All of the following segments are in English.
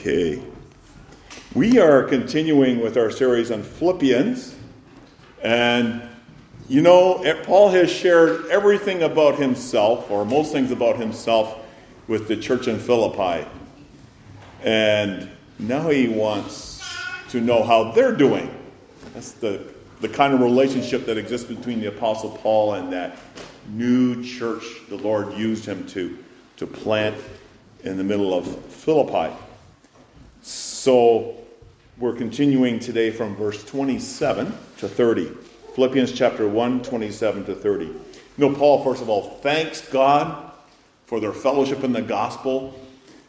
Okay. We are continuing with our series on Philippians. And, you know, eh, Paul has shared everything about himself, or most things about himself, with the church in Philippi. And now he wants to know how they're doing. That's the, the kind of relationship that exists between the Apostle Paul and that new church the Lord used him to, to plant in the middle of Philippi. So we're continuing today from verse 27 to 30. Philippians chapter 1, 27 to 30. You know, Paul, first of all, thanks God for their fellowship in the gospel.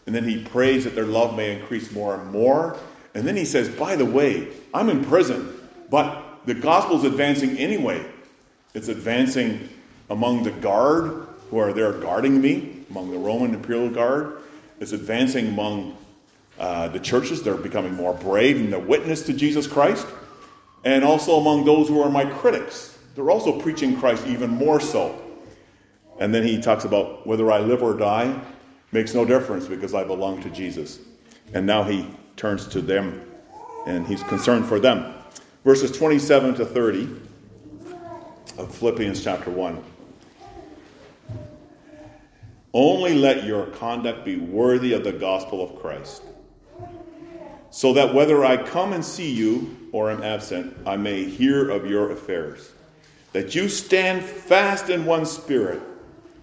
And then he prays that their love may increase more and more. And then he says, by the way, I'm in prison, but the gospel is advancing anyway. It's advancing among the guard who are there guarding me, among the Roman imperial guard. It's advancing among uh, the churches. They're becoming more brave in their witness to Jesus Christ. And also among those who are my critics. They're also preaching Christ even more so. And then he talks about whether I live or die makes no difference because I belong to Jesus. And now he turns to them and he's concerned for them. Verses 27 to 30 of Philippians chapter 1. Only let your conduct be worthy of the gospel of Christ, so that whether I come and see you or am absent, I may hear of your affairs. That you stand fast in one spirit,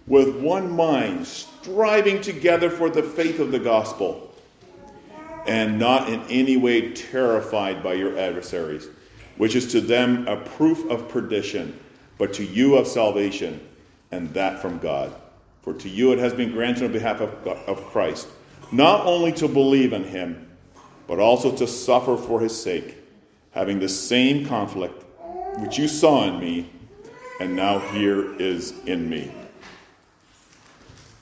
with one mind, striving together for the faith of the gospel, and not in any way terrified by your adversaries, which is to them a proof of perdition, but to you of salvation, and that from God. For to you it has been granted on behalf of, of Christ, not only to believe in him, but also to suffer for his sake, having the same conflict which you saw in me, and now here is in me.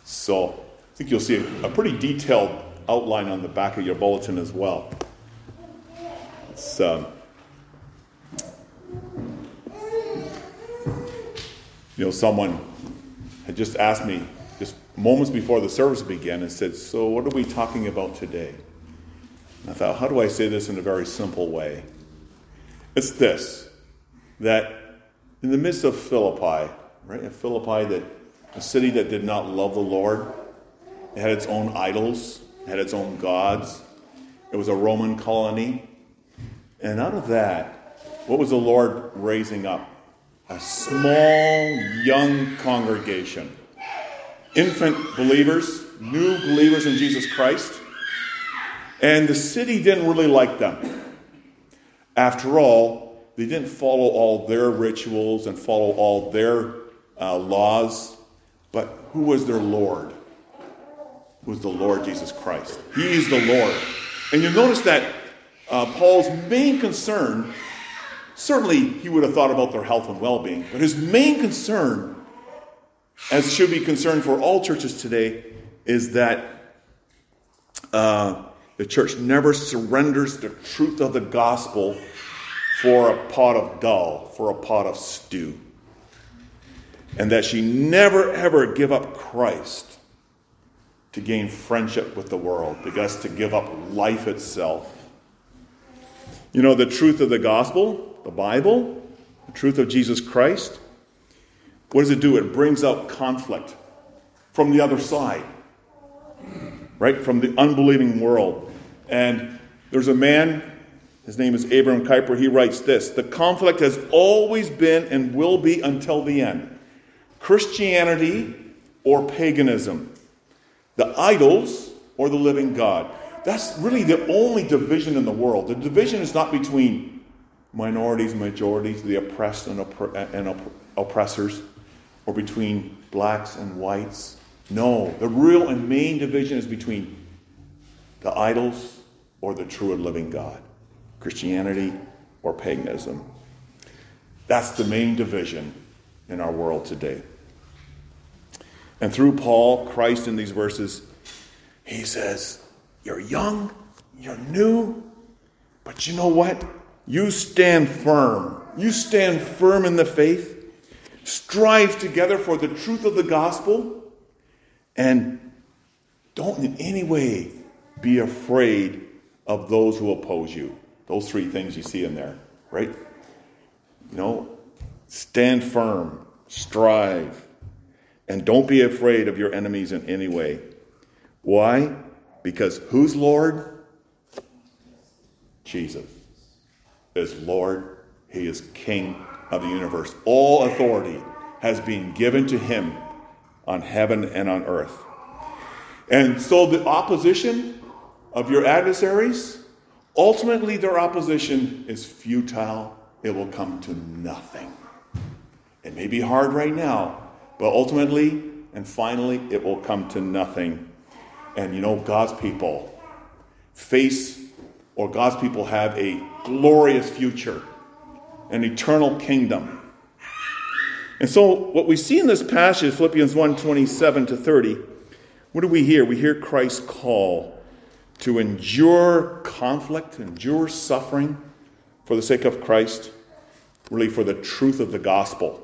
So I think you'll see a, pretty detailed outline on the back of your bulletin as well. It's, um, you know, someone had just asked me just moments before the service began and said, So, what are we talking about today? I thought, how do I say this in a very simple way? It's this that in the midst of Philippi, right, Philippi, that a city that did not love the Lord, it had its own idols, it had its own gods, it was a Roman colony. And out of that, what was the Lord raising up? A small, young congregation infant believers, new believers in Jesus Christ. And the city didn't really like them. After all, they didn't follow all their rituals and follow all their uh, laws. But who was their Lord? It was the Lord Jesus Christ. He is the Lord. And you'll notice that uh, Paul's main concern, certainly he would have thought about their health and well being, but his main concern as should be concerned for all churches today, is that uh, the church never surrenders the truth of the gospel for a pot of dal, for a pot of stew. And that she never ever give up Christ to gain friendship with the world, because to give up life itself. You know, the truth of the gospel, the Bible, the truth of Jesus Christ, what does it do? It brings out conflict from the other side, right? From the unbelieving world. And there's a man, his name is Abraham Kuyper, he writes this The conflict has always been and will be until the end Christianity or paganism, the idols or the living God. That's really the only division in the world. The division is not between minorities, majorities, the oppressed and, oppre- and opp- oppressors or between blacks and whites. No, the real and main division is between the idols or the true and living God, Christianity or paganism. That's the main division in our world today. And through Paul, Christ in these verses, he says, You're young, you're new, but you know what? You stand firm. You stand firm in the faith strive together for the truth of the gospel, and don't in any way be afraid of those who oppose you. Those three things you see in there, right? You know, stand firm, strive, and don't be afraid of your enemies in any way. Why? Because who's Lord? Jesus is Lord. He is King of the universe. All authority has been given to him on heaven and on earth. And so the opposition of your adversaries, ultimately their opposition is futile. It will come to nothing. It may be hard right now, but ultimately and finally it will come to nothing. And you know, God's people face, or God's people have a glorious future, an eternal kingdom. And so what we see in this passage, Philippians 1 27 to 30, what do we hear? We hear Christ's call to endure conflict, endure suffering for the sake of Christ, really for the truth of the gospel.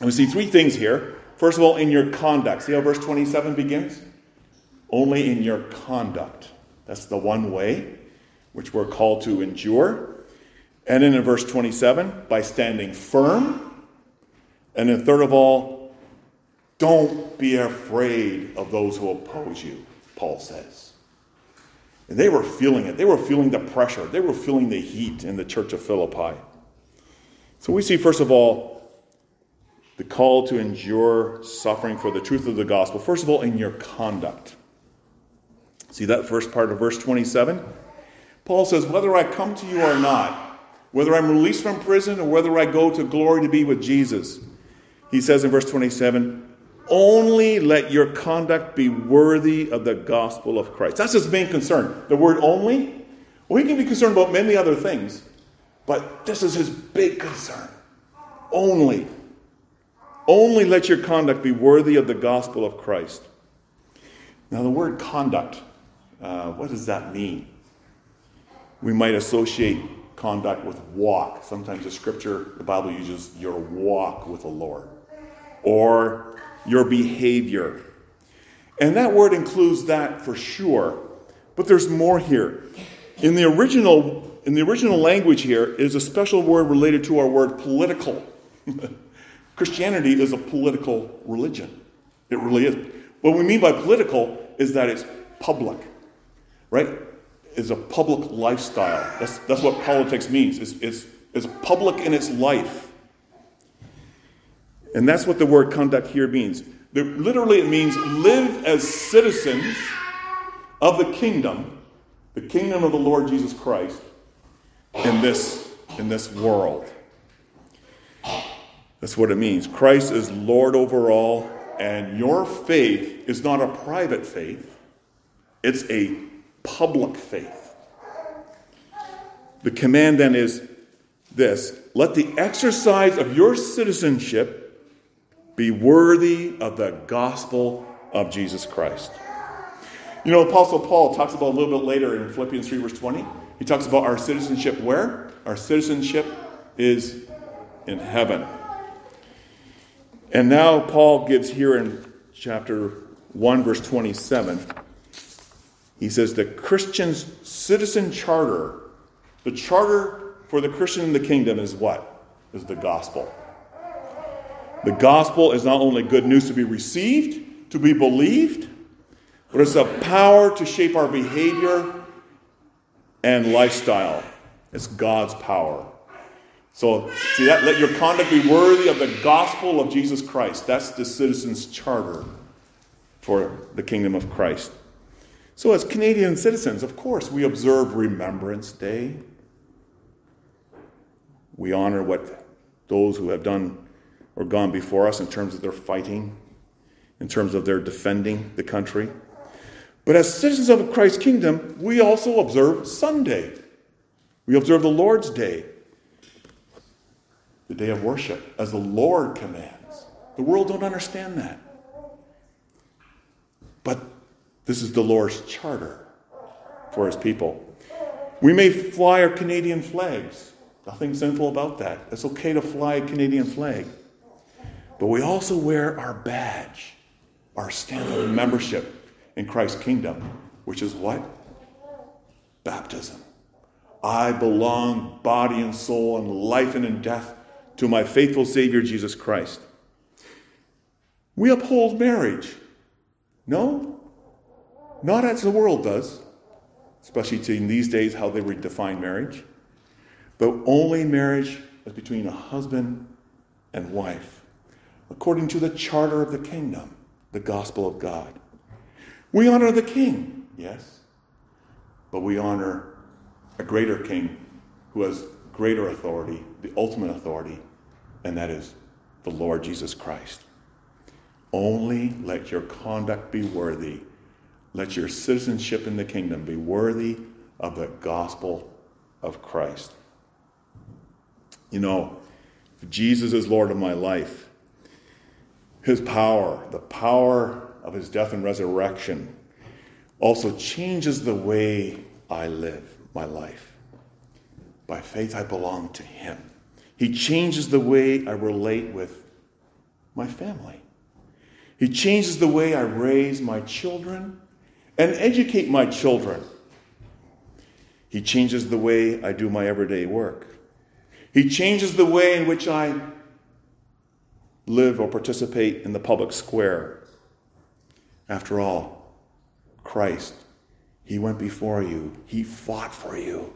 And we see three things here. First of all, in your conduct. See how verse 27 begins? Only in your conduct. That's the one way which we're called to endure. And then in verse 27, by standing firm. And then, third of all, don't be afraid of those who oppose you, Paul says. And they were feeling it. They were feeling the pressure. They were feeling the heat in the church of Philippi. So we see, first of all, the call to endure suffering for the truth of the gospel. First of all, in your conduct. See that first part of verse 27? Paul says, Whether I come to you or not, whether I'm released from prison or whether I go to glory to be with Jesus, he says in verse 27, only let your conduct be worthy of the gospel of Christ. That's his main concern. The word only, well, he can be concerned about many other things, but this is his big concern. Only. Only let your conduct be worthy of the gospel of Christ. Now, the word conduct, uh, what does that mean? We might associate conduct with walk. Sometimes the scripture, the Bible uses your walk with the Lord or your behavior. And that word includes that for sure. But there's more here. In the original in the original language here is a special word related to our word political. Christianity is a political religion. It really is. What we mean by political is that it's public, right? It's a public lifestyle. That's, that's what politics means. It's, it's, it's public in its life. And that's what the word conduct here means. Literally, it means live as citizens of the kingdom, the kingdom of the Lord Jesus Christ, in this, in this world. That's what it means. Christ is Lord over all, and your faith is not a private faith, it's a public faith. The command then is this let the exercise of your citizenship be worthy of the gospel of Jesus Christ. You know, Apostle Paul talks about a little bit later in Philippians 3, verse 20. He talks about our citizenship where? Our citizenship is in heaven. And now Paul gives here in chapter 1, verse 27, he says the Christian's citizen charter, the charter for the Christian in the kingdom is what? Is the gospel. The gospel is not only good news to be received, to be believed, but it's a power to shape our behavior and lifestyle. It's God's power. So, see that? Let your conduct be worthy of the gospel of Jesus Christ. That's the citizen's charter for the kingdom of Christ. So, as Canadian citizens, of course, we observe Remembrance Day. We honor what those who have done or gone before us in terms of their fighting, in terms of their defending the country. But as citizens of Christ's kingdom, we also observe Sunday. We observe the Lord's Day, the day of worship, as the Lord commands. The world don't understand that. But this is the Lord's charter for his people. We may fly our Canadian flags. Nothing sinful about that. It's okay to fly a Canadian flag. But we also wear our badge, our stamp of membership in Christ's kingdom, which is what? Baptism. I belong, body and soul, and life and in death, to my faithful Savior Jesus Christ. We uphold marriage. No? Not as the world does, especially in these days how they redefine marriage, but only marriage is between a husband and wife, according to the charter of the kingdom, the gospel of God. We honor the king, yes, but we honor a greater king who has greater authority, the ultimate authority, and that is the Lord Jesus Christ. Only let your conduct be worthy. Let your citizenship in the kingdom be worthy of the gospel of Christ. You know, Jesus is Lord of my life. His power, the power of his death and resurrection, also changes the way I live my life. By faith, I belong to him. He changes the way I relate with my family. He changes the way I raise my children and educate my children. He changes the way I do my everyday work. He changes the way in which I live or participate in the public square. After all, Christ, He went before you, He fought for you,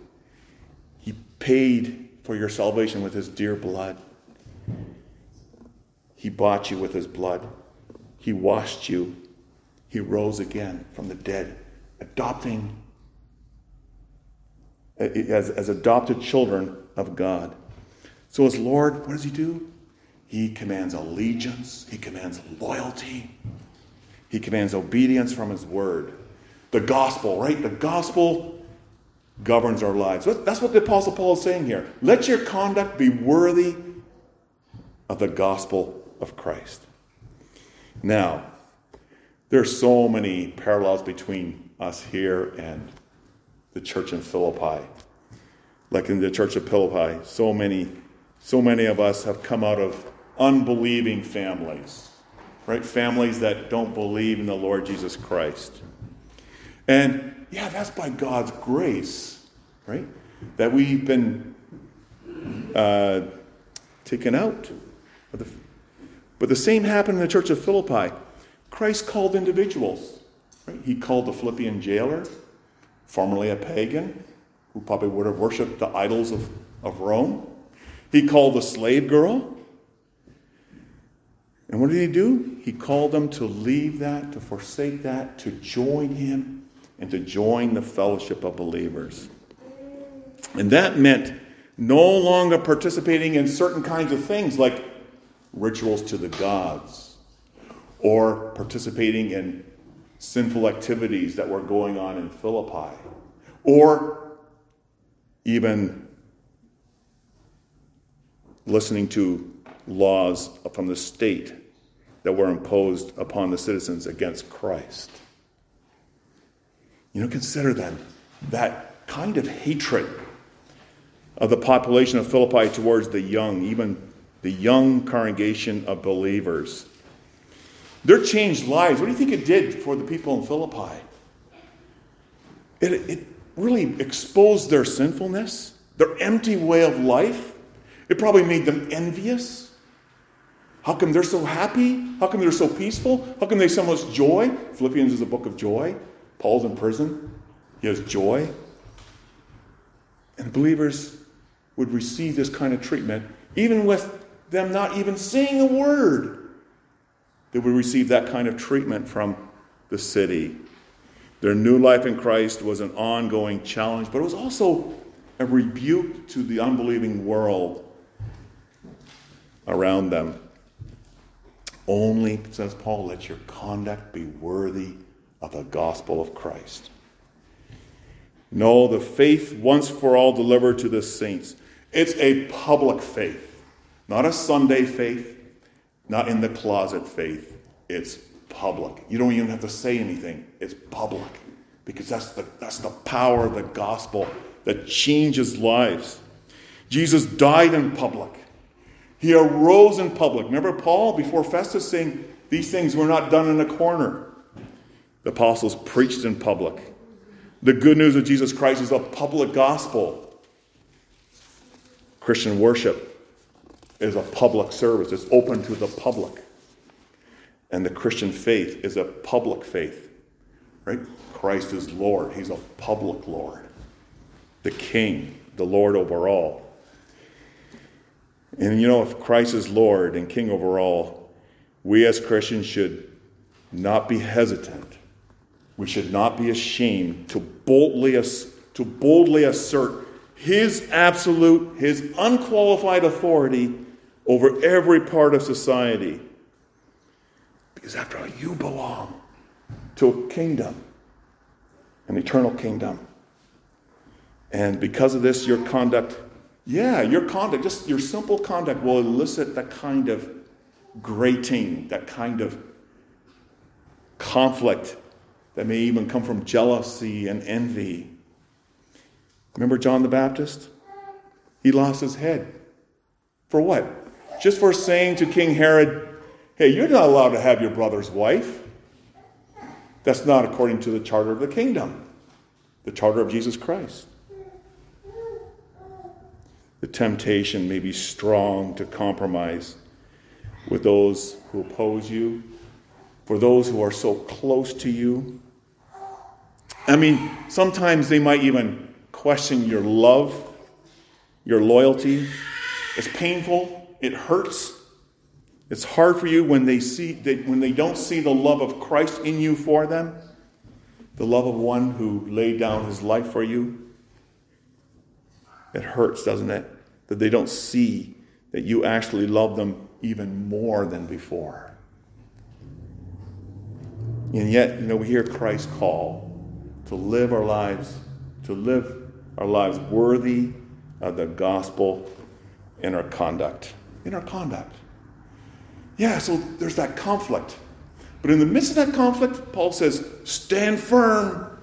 He paid for your salvation with His dear blood. He bought you with His blood, He washed you, He rose again from the dead, adopting as, as adopted children of God. So, as Lord, what does He do? He commands allegiance, He commands loyalty, He commands obedience from His word. The gospel, right? The gospel governs our lives. That's what the Apostle Paul is saying here. Let your conduct be worthy of the gospel of Christ. Now, there are so many parallels between us here and the church in Philippi. Like in the church of Philippi, so many so many of us have come out of unbelieving families, right? Families that don't believe in the Lord Jesus Christ. And yeah, that's by God's grace, right? That we've been uh, taken out. But the same happened in the church of Philippi. Christ called individuals. Right? He called the Philippian jailer, formerly a pagan, who probably would have worshipped the idols of, of Rome. He called the slave girl. And what did he do? He called them to leave that, to forsake that, to join him, and to join the fellowship of believers. And that meant no longer participating in certain kinds of things like rituals to the gods or participating in sinful activities that were going on in Philippi or even listening to laws from the state that were imposed upon the citizens against Christ. You know, consider then that kind of hatred of the population of Philippi towards the young, even the young congregation of believers. Their changed lives, what do you think it did for the people in Philippi? It, it really exposed their sinfulness, their empty way of life. It probably made them envious. How come they're so happy? How come they're so peaceful? How come they so much joy? Philippians is a book of joy. Paul's in prison. He has joy. And believers would receive this kind of treatment, even with them not even saying a word. They would receive that kind of treatment from the city. Their new life in Christ was an ongoing challenge, but it was also a rebuke to the unbelieving world around them. Only, says Paul, let your conduct be worthy of the gospel of Christ. No, the faith once for all delivered to the saints. It's a public faith, not a Sunday faith, not in the closet faith. It's public. You don't even have to say anything. It's public because that's the, that's the power of the gospel that changes lives. Jesus died in public. He arose in public. Remember Paul before Festus saying, These things were not done in a corner. The apostles preached in public. The good news of Jesus Christ is a public gospel. Christian worship is a public service, it's open to the public. And the Christian faith is a public faith, right? Christ is Lord, He's a public Lord, the King, the Lord over all. And you know, if Christ is Lord and King over all, we as Christians should not be hesitant. We should not be ashamed to boldly, to boldly assert His absolute, His unqualified authority over every part of society. Because after all, you belong to a kingdom, an eternal kingdom. And because of this, your conduct, yeah, your conduct, just your simple conduct will elicit that kind of grating, that kind of conflict that may even come from jealousy and envy. Remember John the Baptist? He lost his head. For what? Just for saying to King Herod, hey, you're not allowed to have your brother's wife. That's not according to the charter of the kingdom, the charter of Jesus Christ. The temptation may be strong to compromise with those who oppose you, for those who are so close to you. I mean, sometimes they might even question your love, your loyalty. It's painful, it hurts. It's hard for you when they see that when they don't see the love of Christ in you for them, the love of one who laid down his life for you. It hurts, doesn't it? That they don't see that you actually love them even more than before. And yet, you know, we hear Christ call to live our lives, to live our lives worthy of the gospel in our conduct. In our conduct. Yeah, so there's that conflict. But in the midst of that conflict, Paul says, stand firm.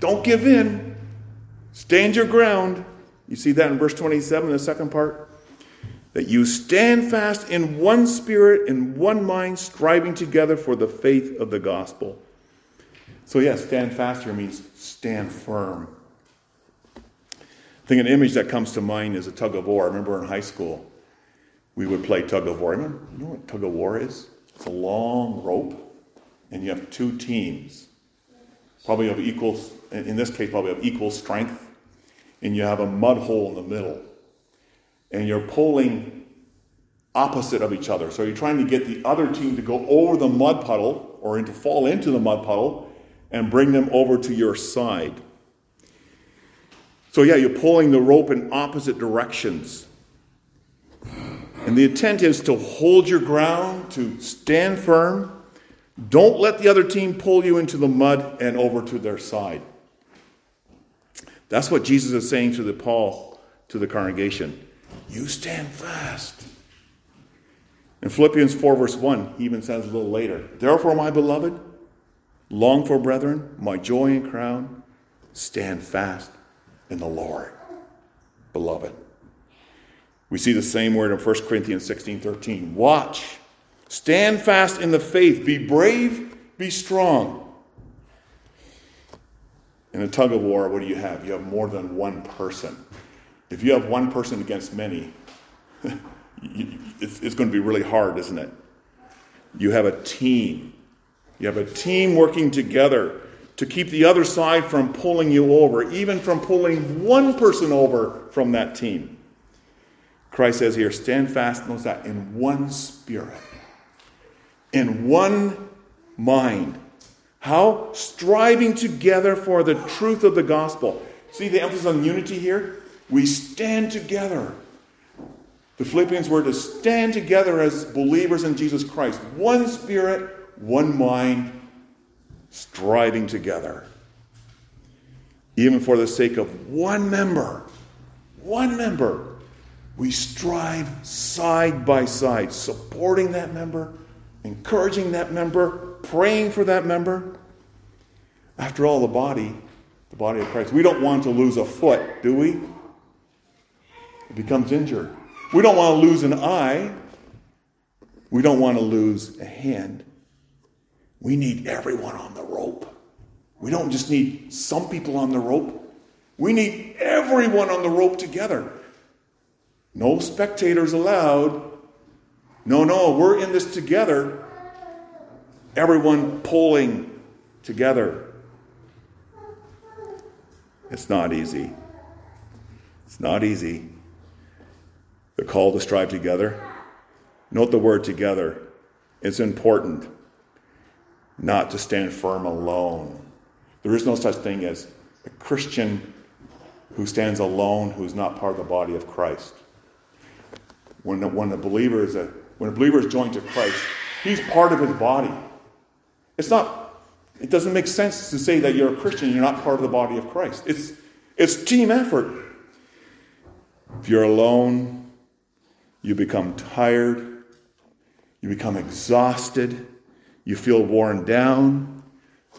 Don't give in. Stand your ground. You see that in verse 27, the second part? That you stand fast in one spirit, in one mind, striving together for the faith of the gospel. So, yes, stand fast here means stand firm. I think an image that comes to mind is a tug of war. I remember in high school, we would play tug of war. Remember, you know what tug of war is? It's a long rope, and you have two teams, probably of equal, in this case, probably of equal strength, and you have a mud hole in the middle, and you're pulling opposite of each other. So you're trying to get the other team to go over the mud puddle or to fall into the mud puddle and bring them over to your side. So, yeah, you're pulling the rope in opposite directions. And the intent is to hold your ground, to stand firm. Don't let the other team pull you into the mud and over to their side. That's what Jesus is saying to the Paul, to the congregation. You stand fast. In Philippians 4, verse 1, he even says a little later, Therefore, my beloved, Long for, brethren, my joy and crown, stand fast in the Lord, beloved. We see the same word in 1 Corinthians 16 13. Watch, stand fast in the faith, be brave, be strong. In a tug of war, what do you have? You have more than one person. If you have one person against many, it's going to be really hard, isn't it? You have a team. You have a team working together to keep the other side from pulling you over, even from pulling one person over from that team. Christ says here, stand fast, notice that, in one spirit, in one mind. How? Striving together for the truth of the gospel. See the emphasis on unity here? We stand together. The Philippians were to stand together as believers in Jesus Christ. One spirit, one mind, striving together. Even for the sake of one member, one member, we strive side by side, supporting that member, encouraging that member, praying for that member. After all, the body, the body of Christ, we don't want to lose a foot, do we? It becomes injured. We don't want to lose an eye. We don't want to lose a hand. We need everyone on the rope. We don't just need some people on the rope. We need everyone on the rope together. No spectators allowed. No, no, we're in this together. Everyone pulling together. It's not easy. It's not easy. The call to strive together. Note the word together. It's important not to stand firm alone. There is no such thing as a Christian who stands alone who is not part of the body of Christ. When the, when the believer is a, when a believer is joined to Christ, he's part of his body. It's not, it doesn't make sense to say that you're a Christian you're not part of the body of Christ. It's, it's team effort. If you're alone, you become tired, you become exhausted, you feel worn down,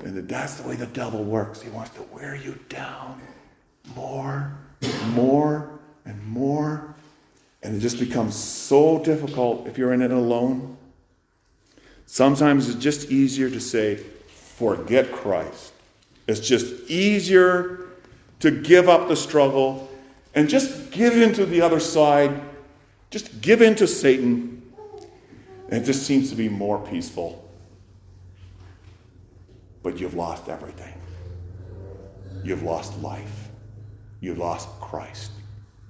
and that's the way the devil works. He wants to wear you down more, more, and more. And it just becomes so difficult if you're in it alone. Sometimes it's just easier to say, forget Christ. It's just easier to give up the struggle and just give in to the other side. Just give in to Satan. And it just seems to be more peaceful. But you've lost everything. You've lost life. You've lost Christ.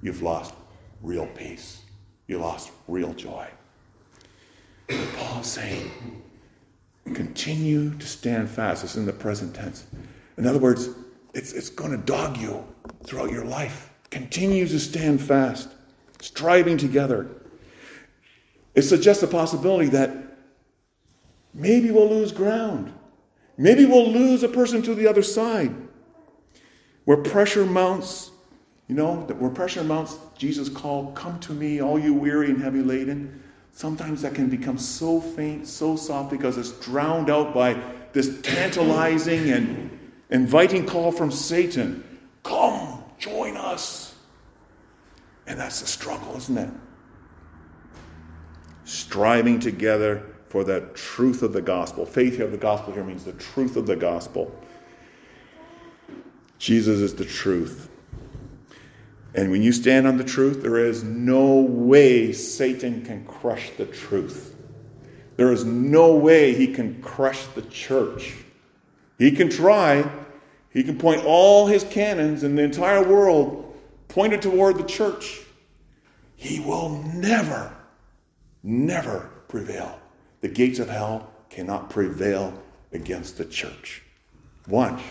You've lost real peace. You lost real joy. Paul's saying, continue to stand fast. It's in the present tense. In other words, it's, it's going to dog you throughout your life. Continue to stand fast, striving together. It suggests a possibility that maybe we'll lose ground. Maybe we'll lose a person to the other side. Where pressure mounts, you know, where pressure mounts, Jesus called, Come to me, all you weary and heavy laden. Sometimes that can become so faint, so soft, because it's drowned out by this tantalizing and inviting call from Satan Come, join us. And that's the struggle, isn't it? Striving together for the truth of the gospel. Faith of the gospel here means the truth of the gospel. Jesus is the truth. And when you stand on the truth, there is no way Satan can crush the truth. There is no way he can crush the church. He can try, he can point all his cannons in the entire world pointed toward the church. He will never, never prevail. The gates of hell cannot prevail against the church. Watch.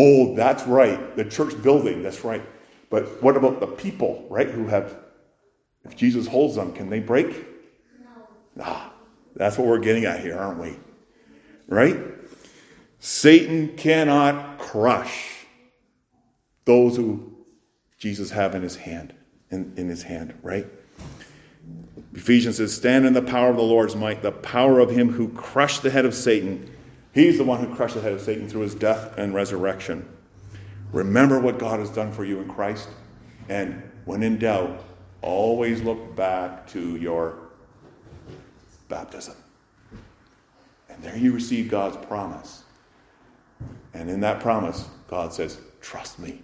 Oh, that's right. The church building, that's right. But what about the people, right, who have, if Jesus holds them, can they break? No. Ah, that's what we're getting at here, aren't we? Right? Satan cannot crush those who Jesus have in his hand, in, in his hand, right? Ephesians says, Stand in the power of the Lord's might, the power of him who crushed the head of Satan He's the one who crushed the head of Satan through his death and resurrection. Remember what God has done for you in Christ. And when in doubt, always look back to your baptism. And there you receive God's promise. And in that promise, God says, Trust me.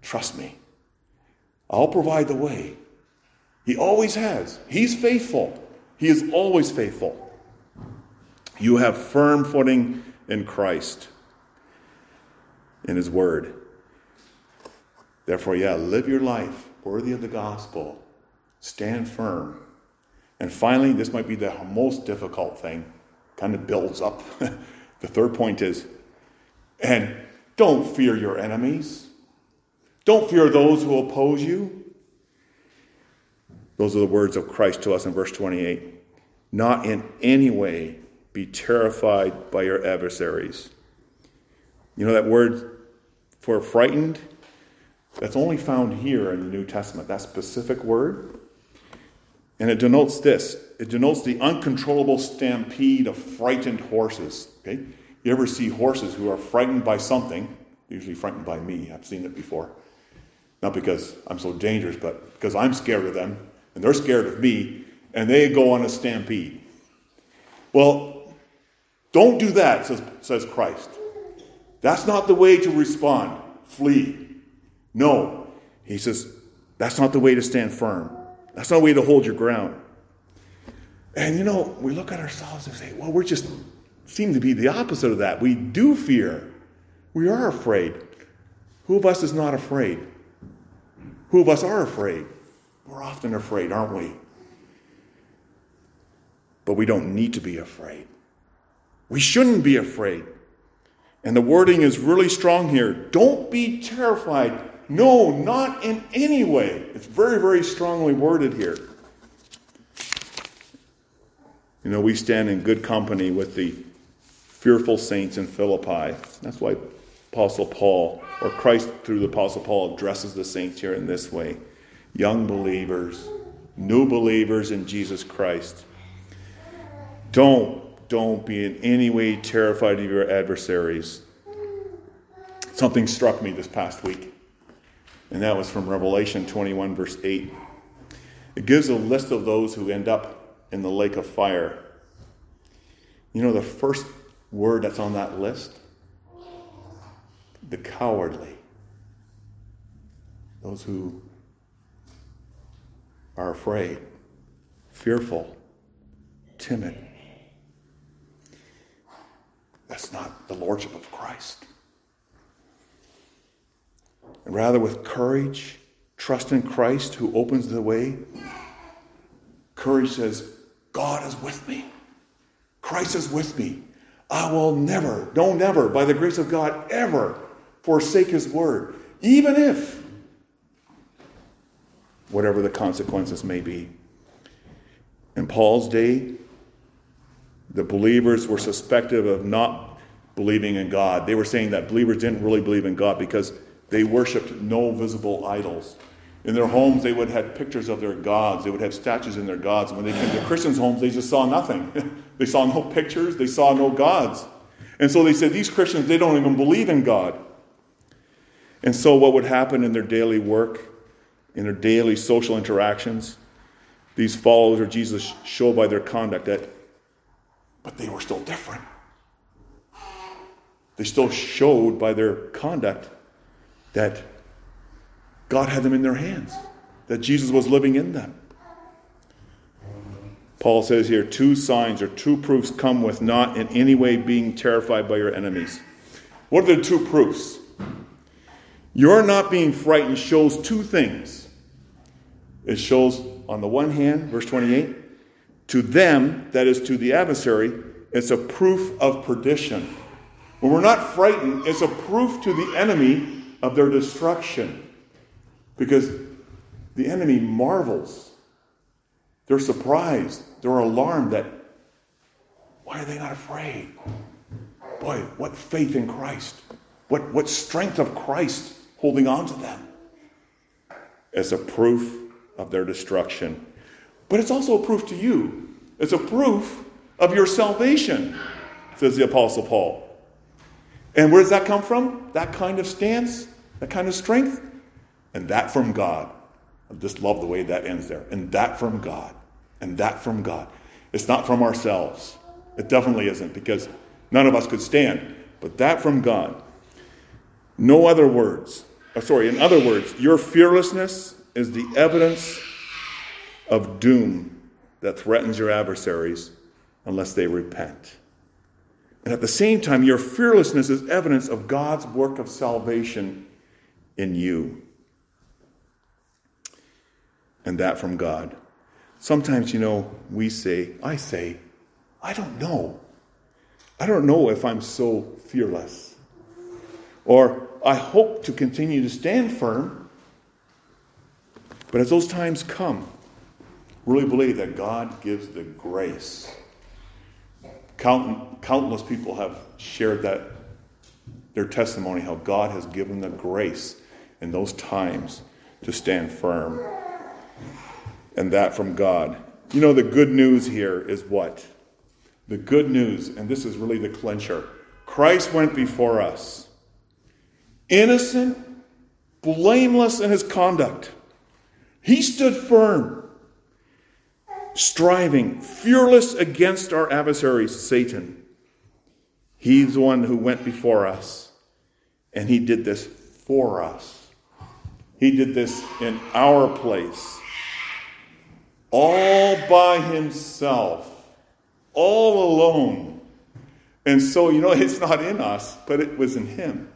Trust me. I'll provide the way. He always has. He's faithful. He is always faithful. You have firm footing in Christ, in His Word. Therefore, yeah, live your life worthy of the gospel. Stand firm. And finally, this might be the most difficult thing, kind of builds up. the third point is, and don't fear your enemies. Don't fear those who oppose you. Those are the words of Christ to us in verse 28. Not in any way be terrified by your adversaries. You know that word for frightened? That's only found here in the New Testament, that specific word. And it denotes this it denotes the uncontrollable stampede of frightened horses. Okay? You ever see horses who are frightened by something, usually frightened by me, I've seen it before. Not because I'm so dangerous, but because I'm scared of them and they're scared of me and they go on a stampede. Well, don't do that, says, says Christ. That's not the way to respond. Flee. No. He says, that's not the way to stand firm. That's not the way to hold your ground. And you know, we look at ourselves and say, well, we're just seem to be the opposite of that. We do fear. We are afraid. Who of us is not afraid? Who of us are afraid? We're often afraid, aren't we? But we don't need to be afraid. We shouldn't be afraid. And the wording is really strong here. Don't be terrified. No, not in any way. It's very, very strongly worded here. You know, we stand in good company with the fearful saints in Philippi. That's why Apostle Paul, or Christ through the Apostle Paul, addresses the saints here in this way young believers, new believers in Jesus Christ. Don't, don't be in any way terrified of your adversaries. Something struck me this past week, and that was from Revelation 21, verse 8. It gives a list of those who end up in the lake of fire. You know the first word that's on that list? The cowardly. Those who are afraid, fearful, timid. That's not the Lordship of Christ. And rather, with courage, trust in Christ who opens the way, courage says, God is with me. Christ is with me. I will never, don't ever, by the grace of God, ever forsake his word, even if whatever the consequences may be. In Paul's day, the believers were suspected of not believing in God. They were saying that believers didn't really believe in God because they worshiped no visible idols. In their homes, they would have pictures of their gods. They would have statues in their gods. When they came to Christians' homes, they just saw nothing. they saw no pictures. They saw no gods. And so they said, these Christians, they don't even believe in God. And so what would happen in their daily work in their daily social interactions, these followers of Jesus show by their conduct that, but they were still different. They still showed by their conduct that God had them in their hands, that Jesus was living in them. Paul says here two signs or two proofs come with not in any way being terrified by your enemies. What are the two proofs? Your not being frightened shows two things. It shows, on the one hand, verse 28, to them, that is to the adversary, it's a proof of perdition. When we're not frightened, it's a proof to the enemy of their destruction. Because the enemy marvels. They're surprised. They're alarmed that, why are they not afraid? Boy, what faith in Christ. What, what strength of Christ holding on to them. As a proof of their destruction. But it's also a proof to you. It's a proof of your salvation, says the Apostle Paul. And where does that come from? That kind of stance, that kind of strength? And that from God. I just love the way that ends there. And that from God. And that from God. It's not from ourselves. It definitely isn't because none of us could stand. But that from God. No other words. Oh, sorry, in other words, your fearlessness is the evidence of doom that threatens your adversaries unless they repent. And at the same time, your fearlessness is evidence of God's work of salvation in you. And that from God. Sometimes, you know, we say, I say, I don't know. I don't know if I'm so fearless. Or I hope to continue to stand firm but as those times come, really believe that God gives the grace. Count, countless people have shared that their testimony how God has given the grace in those times to stand firm. And that from God. You know, the good news here is what? The good news, and this is really the clincher Christ went before us, innocent blameless in his conduct. He stood firm, striving, fearless against our adversary, Satan. He's the one who went before us, and he did this for us. He did this in our place, all by himself, all alone. And so, you know, it's not in us, but it was in him.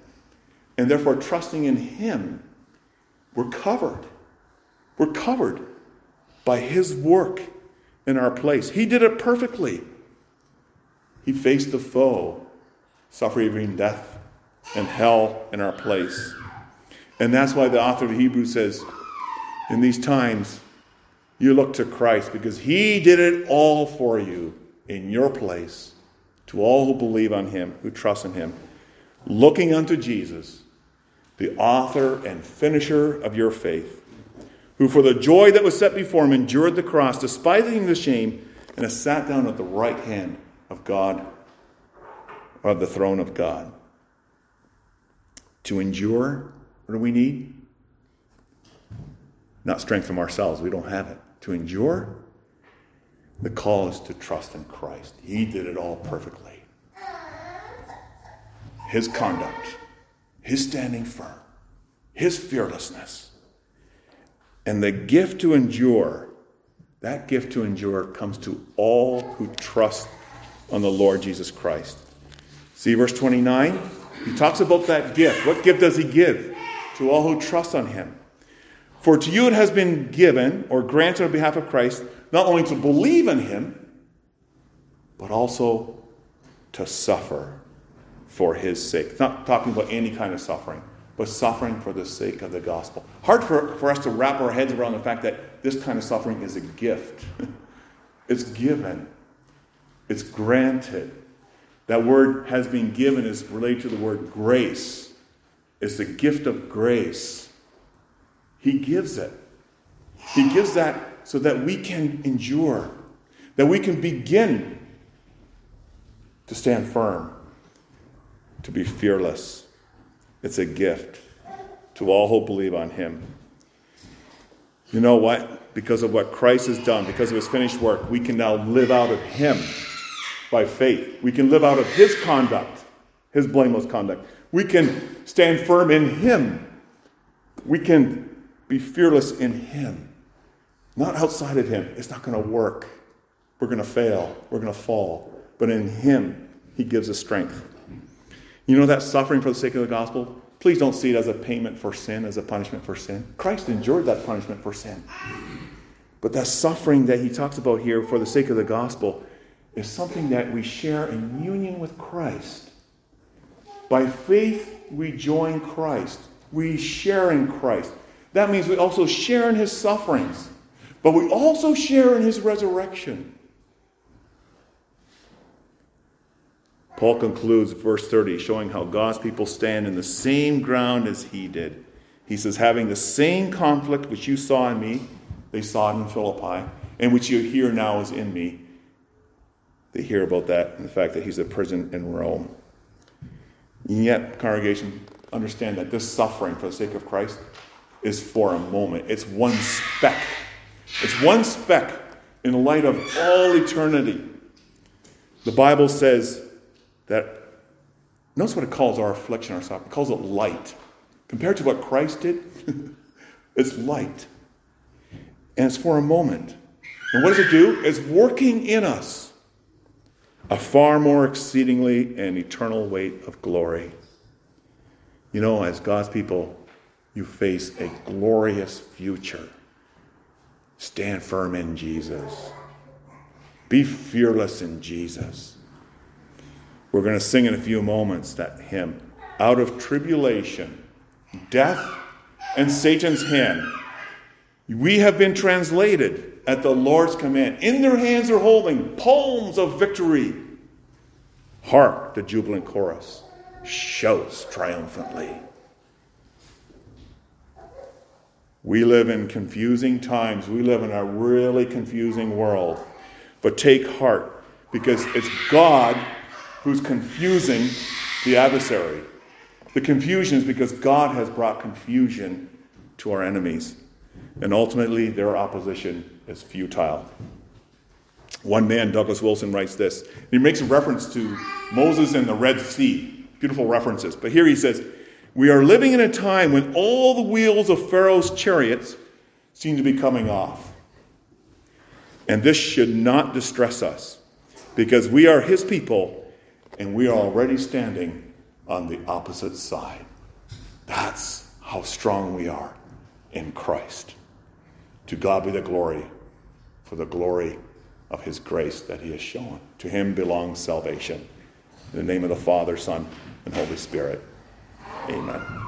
And therefore, trusting in him, we're covered. We're covered by his work in our place. He did it perfectly. He faced the foe, suffering death and hell in our place. And that's why the author of Hebrews says, in these times, you look to Christ because he did it all for you in your place to all who believe on him, who trust in him, looking unto Jesus, the author and finisher of your faith, who for the joy that was set before him endured the cross, despising the shame, and has sat down at the right hand of God, of the throne of God. To endure, what do we need? Not strength from ourselves, we don't have it. To endure, the call is to trust in Christ. He did it all perfectly. His conduct, his standing firm, his fearlessness. And the gift to endure, that gift to endure comes to all who trust on the Lord Jesus Christ. See verse 29? He talks about that gift. What gift does he give? To all who trust on him. For to you it has been given or granted on behalf of Christ not only to believe in him, but also to suffer for his sake. Not talking about any kind of suffering, but suffering for the sake of the gospel. Hard for, for us to wrap our heads around the fact that this kind of suffering is a gift. it's given, it's granted. That word has been given is related to the word grace. It's the gift of grace. He gives it. He gives that so that we can endure, that we can begin to stand firm, to be fearless. It's a gift to all who believe on Him. You know what? Because of what Christ has done, because of His finished work, we can now live out of Him by faith. We can live out of His conduct, His blameless conduct. We can stand firm in Him. We can be fearless in Him. Not outside of Him. It's not going to work. We're going to fail. We're going to fall. But in Him, He gives us strength. You know that suffering for the sake of the gospel? Please don't see it as a payment for sin, as a punishment for sin. Christ endured that punishment for sin. But that suffering that He talks about here for the sake of the gospel is something that we share in union with Christ. By faith, we join Christ. We share in Christ. That means we also share in His sufferings. But we also share in his resurrection. Paul concludes verse 30, showing how God's people stand in the same ground as he did. He says, having the same conflict which you saw in me, they saw it in Philippi, and which you hear now is in me. They hear about that and the fact that he's in prison in Rome. And yet, congregation, understand that this suffering for the sake of Christ is for a moment. It's one speck it's one speck in the light of all eternity. The Bible says that, notice what it calls our affliction, our suffering. It calls it light. Compared to what Christ did, it's light. And it's for a moment. And what does it do? It's working in us a far more exceedingly and eternal weight of glory. You know, as God's people, you face a glorious future. Stand firm in Jesus. Be fearless in Jesus. We're going to sing in a few moments that hymn out of tribulation, death, and Satan's hand. We have been translated at the Lord's command. In their hands are holding palms of victory. Hark the jubilant chorus shouts triumphantly. We live in confusing times. We live in a really confusing world. But take heart, because it's God who's confusing the adversary. The confusion is because God has brought confusion to our enemies. And ultimately, their opposition is futile. One man, Douglas Wilson, writes this. He makes a reference to Moses and the Red Sea. Beautiful references. But here he says, We are living in a time when all the wheels of Pharaoh's chariots seem to be coming off. And this should not distress us because we are his people and we are already standing on the opposite side. That's how strong we are in Christ. To God be the glory for the glory of his grace that he has shown. To him belongs salvation. In the name of the Father, Son, and Holy Spirit. Amen.